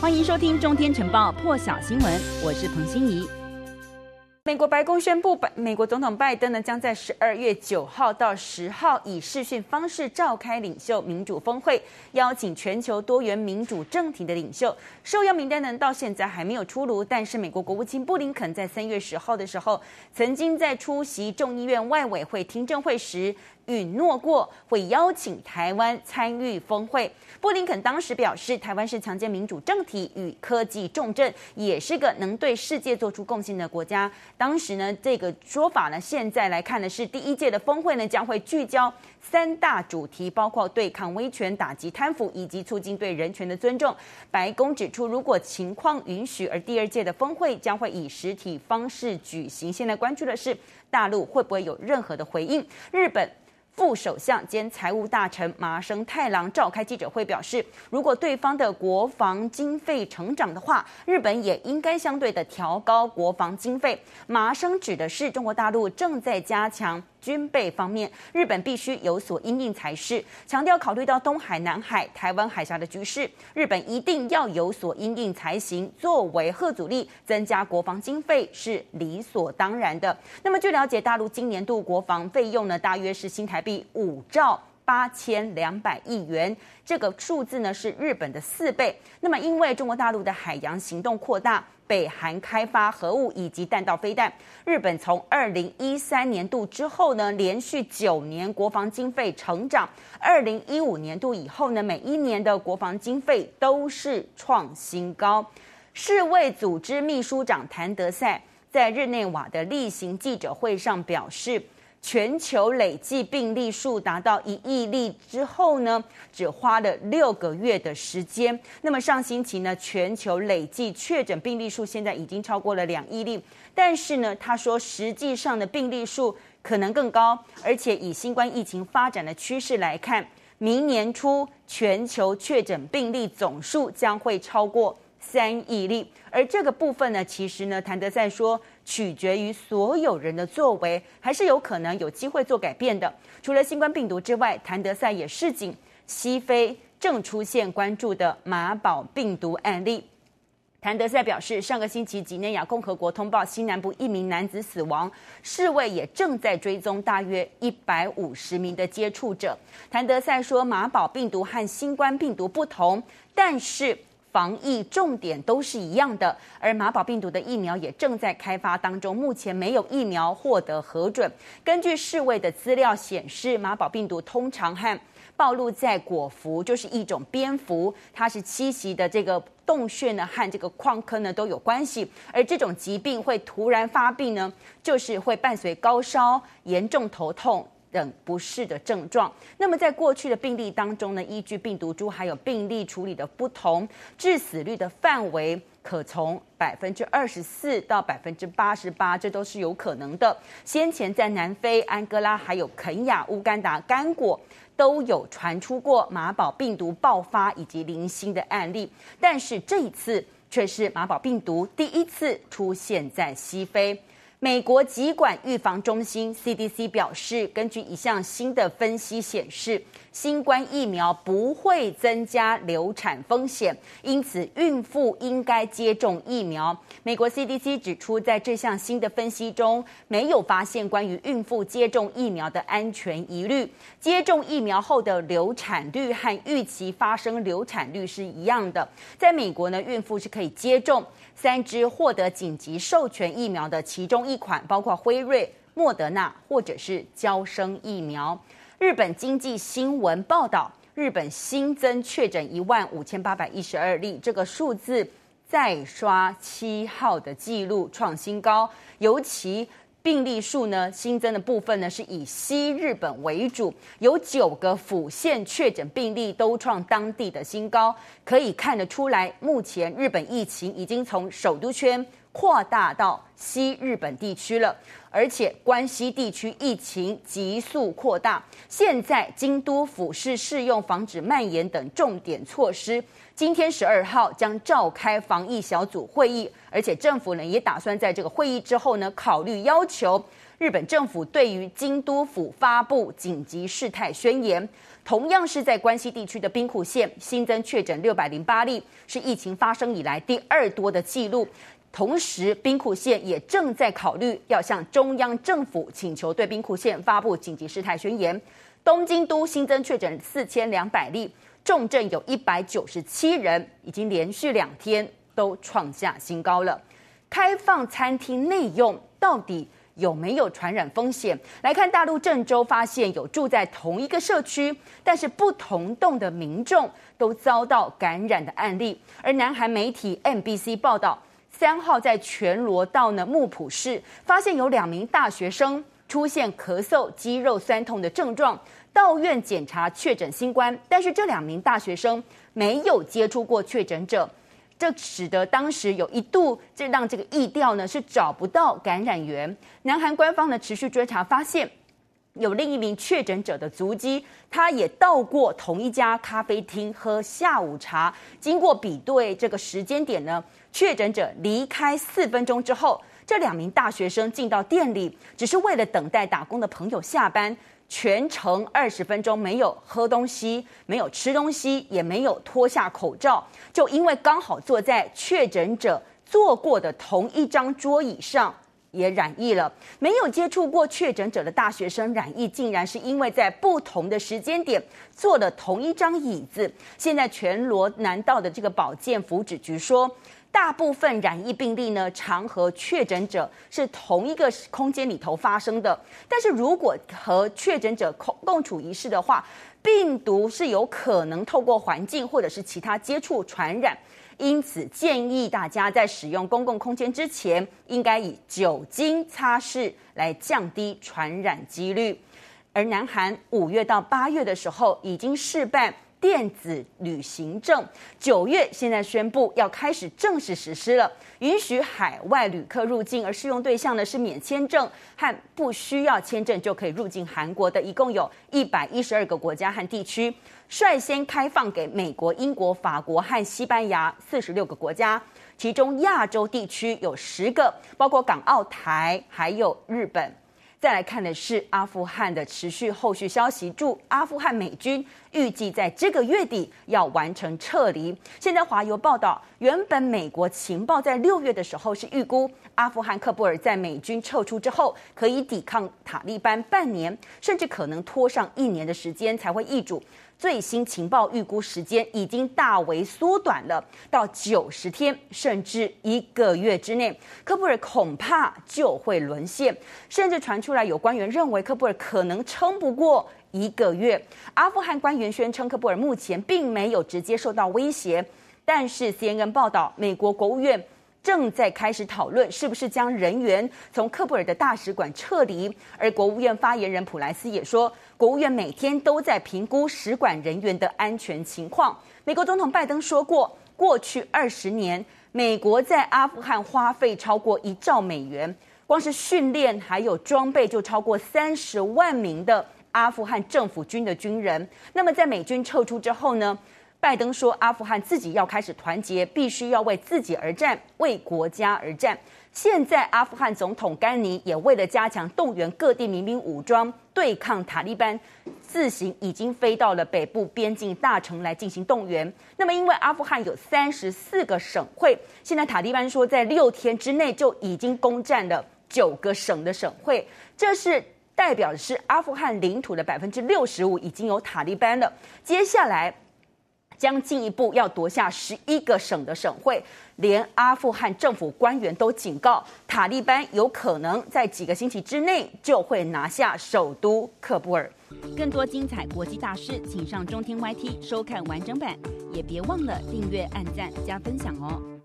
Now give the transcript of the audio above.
欢迎收听《中天晨报》破晓新闻，我是彭欣怡。美国白宫宣布，美国总统拜登呢将在十二月九号到十号以视讯方式召开领袖民主峰会，邀请全球多元民主政体的领袖。受邀名单呢到现在还没有出炉，但是美国国务卿布林肯在三月十号的时候，曾经在出席众议院外委会听证会时，允诺过会邀请台湾参与峰会。布林肯当时表示，台湾是强健民主政体与科技重镇，也是个能对世界做出贡献的国家。当时呢，这个说法呢，现在来看的是第一届的峰会呢，将会聚焦三大主题，包括对抗威权、打击贪腐以及促进对人权的尊重。白宫指出，如果情况允许，而第二届的峰会将会以实体方式举行。现在关注的是大陆会不会有任何的回应？日本。副首相兼财务大臣麻生太郎召开记者会，表示，如果对方的国防经费成长的话，日本也应该相对的调高国防经费。麻生指的是中国大陆正在加强。军备方面，日本必须有所应应才是。强调考虑到东海、南海、台湾海峡的局势，日本一定要有所应应才行。作为核阻力，增加国防经费是理所当然的。那么据了解，大陆今年度国防费用呢，大约是新台币五兆八千两百亿元，这个数字呢是日本的四倍。那么因为中国大陆的海洋行动扩大。北韩开发核武以及弹道飞弹，日本从二零一三年度之后呢，连续九年国防经费成长。二零一五年度以后呢，每一年的国防经费都是创新高。世卫组织秘书长谭德赛在日内瓦的例行记者会上表示。全球累计病例数达到一亿例之后呢，只花了六个月的时间。那么上星期呢，全球累计确诊病例数现在已经超过了两亿例。但是呢，他说实际上的病例数可能更高，而且以新冠疫情发展的趋势来看，明年初全球确诊病例总数将会超过三亿例。而这个部分呢，其实呢，谭德赛说。取决于所有人的作为，还是有可能有机会做改变的。除了新冠病毒之外，谭德赛也示警西非正出现关注的马宝病毒案例。谭德赛表示，上个星期几内亚共和国通报西南部一名男子死亡，世卫也正在追踪大约一百五十名的接触者。谭德赛说，马宝病毒和新冠病毒不同，但是。防疫重点都是一样的，而马宝病毒的疫苗也正在开发当中，目前没有疫苗获得核准。根据世卫的资料显示，马宝病毒通常和暴露在果蝠，就是一种蝙蝠，它是栖息的这个洞穴呢，和这个矿坑呢都有关系。而这种疾病会突然发病呢，就是会伴随高烧、严重头痛。等不适的症状。那么，在过去的病例当中呢，依据病毒株还有病例处理的不同，致死率的范围可从百分之二十四到百分之八十八，这都是有可能的。先前在南非、安哥拉、还有肯亚、乌干达、刚果都有传出过马宝病毒爆发以及零星的案例，但是这一次却是马宝病毒第一次出现在西非。美国疾管预防中心 CDC 表示，根据一项新的分析显示，新冠疫苗不会增加流产风险，因此孕妇应该接种疫苗。美国 CDC 指出，在这项新的分析中，没有发现关于孕妇接种疫苗的安全疑虑。接种疫苗后的流产率和预期发生流产率是一样的。在美国呢，孕妇是可以接种三支获得紧急授权疫苗的其中一款，包括辉瑞、莫德纳或者是娇生疫苗。日本经济新闻报道，日本新增确诊一万五千八百一十二例，这个数字再刷七号的记录创新高，尤其。病例数呢，新增的部分呢是以西日本为主，有九个府县确诊病例都创当地的新高，可以看得出来，目前日本疫情已经从首都圈扩大到西日本地区了，而且关西地区疫情急速扩大。现在京都府是适用防止蔓延等重点措施。今天十二号将召开防疫小组会议，而且政府呢也打算在这个会议之后呢考虑要求日本政府对于京都府发布紧急事态宣言。同样是在关西地区的兵库县新增确诊六百零八例，是疫情发生以来第二多的记录。同时，兵库县也正在考虑要向中央政府请求对兵库县发布紧急事态宣言。东京都新增确诊四千两百例，重症有一百九十七人，已经连续两天都创下新高了。开放餐厅内用到底有没有传染风险？来看大陆郑州，发现有住在同一个社区，但是不同栋的民众都遭到感染的案例。而南韩媒体 MBC 报道，三号在全罗道呢木浦市发现有两名大学生出现咳嗽、肌肉酸痛的症状，到院检查确诊新冠，但是这两名大学生没有接触过确诊者。这使得当时有一度，这让这个疫调呢是找不到感染源。南韩官方呢持续追查，发现有另一名确诊者的足迹，他也到过同一家咖啡厅喝下午茶。经过比对这个时间点呢，确诊者离开四分钟之后，这两名大学生进到店里，只是为了等待打工的朋友下班。全程二十分钟没有喝东西，没有吃东西，也没有脱下口罩，就因为刚好坐在确诊者坐过的同一张桌椅上，也染疫了。没有接触过确诊者的大学生染疫，竟然是因为在不同的时间点坐了同一张椅子。现在全罗南道的这个保健福祉局说。大部分染疫病例呢，常和确诊者是同一个空间里头发生的。但是如果和确诊者共共处一室的话，病毒是有可能透过环境或者是其他接触传染。因此建议大家在使用公共空间之前，应该以酒精擦拭来降低传染几率。而南韩五月到八月的时候，已经试办。电子旅行证，九月现在宣布要开始正式实施了，允许海外旅客入境，而适用对象呢是免签证和不需要签证就可以入境韩国的，一共有一百一十二个国家和地区，率先开放给美国、英国、法国和西班牙四十六个国家，其中亚洲地区有十个，包括港澳台还有日本。再来看的是阿富汗的持续后续消息，驻阿富汗美军预计在这个月底要完成撤离。现在华邮报道，原本美国情报在六月的时候是预估阿富汗喀布尔在美军撤出之后可以抵抗塔利班半年，甚至可能拖上一年的时间才会易主。最新情报预估时间已经大为缩短了，到九十天甚至一个月之内，喀布尔恐怕就会沦陷。甚至传出来有官员认为，喀布尔可能撑不过一个月。阿富汗官员宣称，喀布尔目前并没有直接受到威胁，但是 CNN 报道，美国国务院。正在开始讨论是不是将人员从喀布尔的大使馆撤离，而国务院发言人普莱斯也说，国务院每天都在评估使馆人员的安全情况。美国总统拜登说过，过去二十年，美国在阿富汗花费超过一兆美元，光是训练还有装备就超过三十万名的阿富汗政府军的军人。那么在美军撤出之后呢？拜登说：“阿富汗自己要开始团结，必须要为自己而战，为国家而战。”现在，阿富汗总统甘尼也为了加强动员各地民兵武装对抗塔利班，自行已经飞到了北部边境大城来进行动员。那么，因为阿富汗有三十四个省会，现在塔利班说在六天之内就已经攻占了九个省的省会，这是代表的是阿富汗领土的百分之六十五已经有塔利班了。接下来。将进一步要夺下十一个省的省会，连阿富汗政府官员都警告，塔利班有可能在几个星期之内就会拿下首都喀布尔。更多精彩国际大事，请上中天 YT 收看完整版，也别忘了订阅、按赞、加分享哦。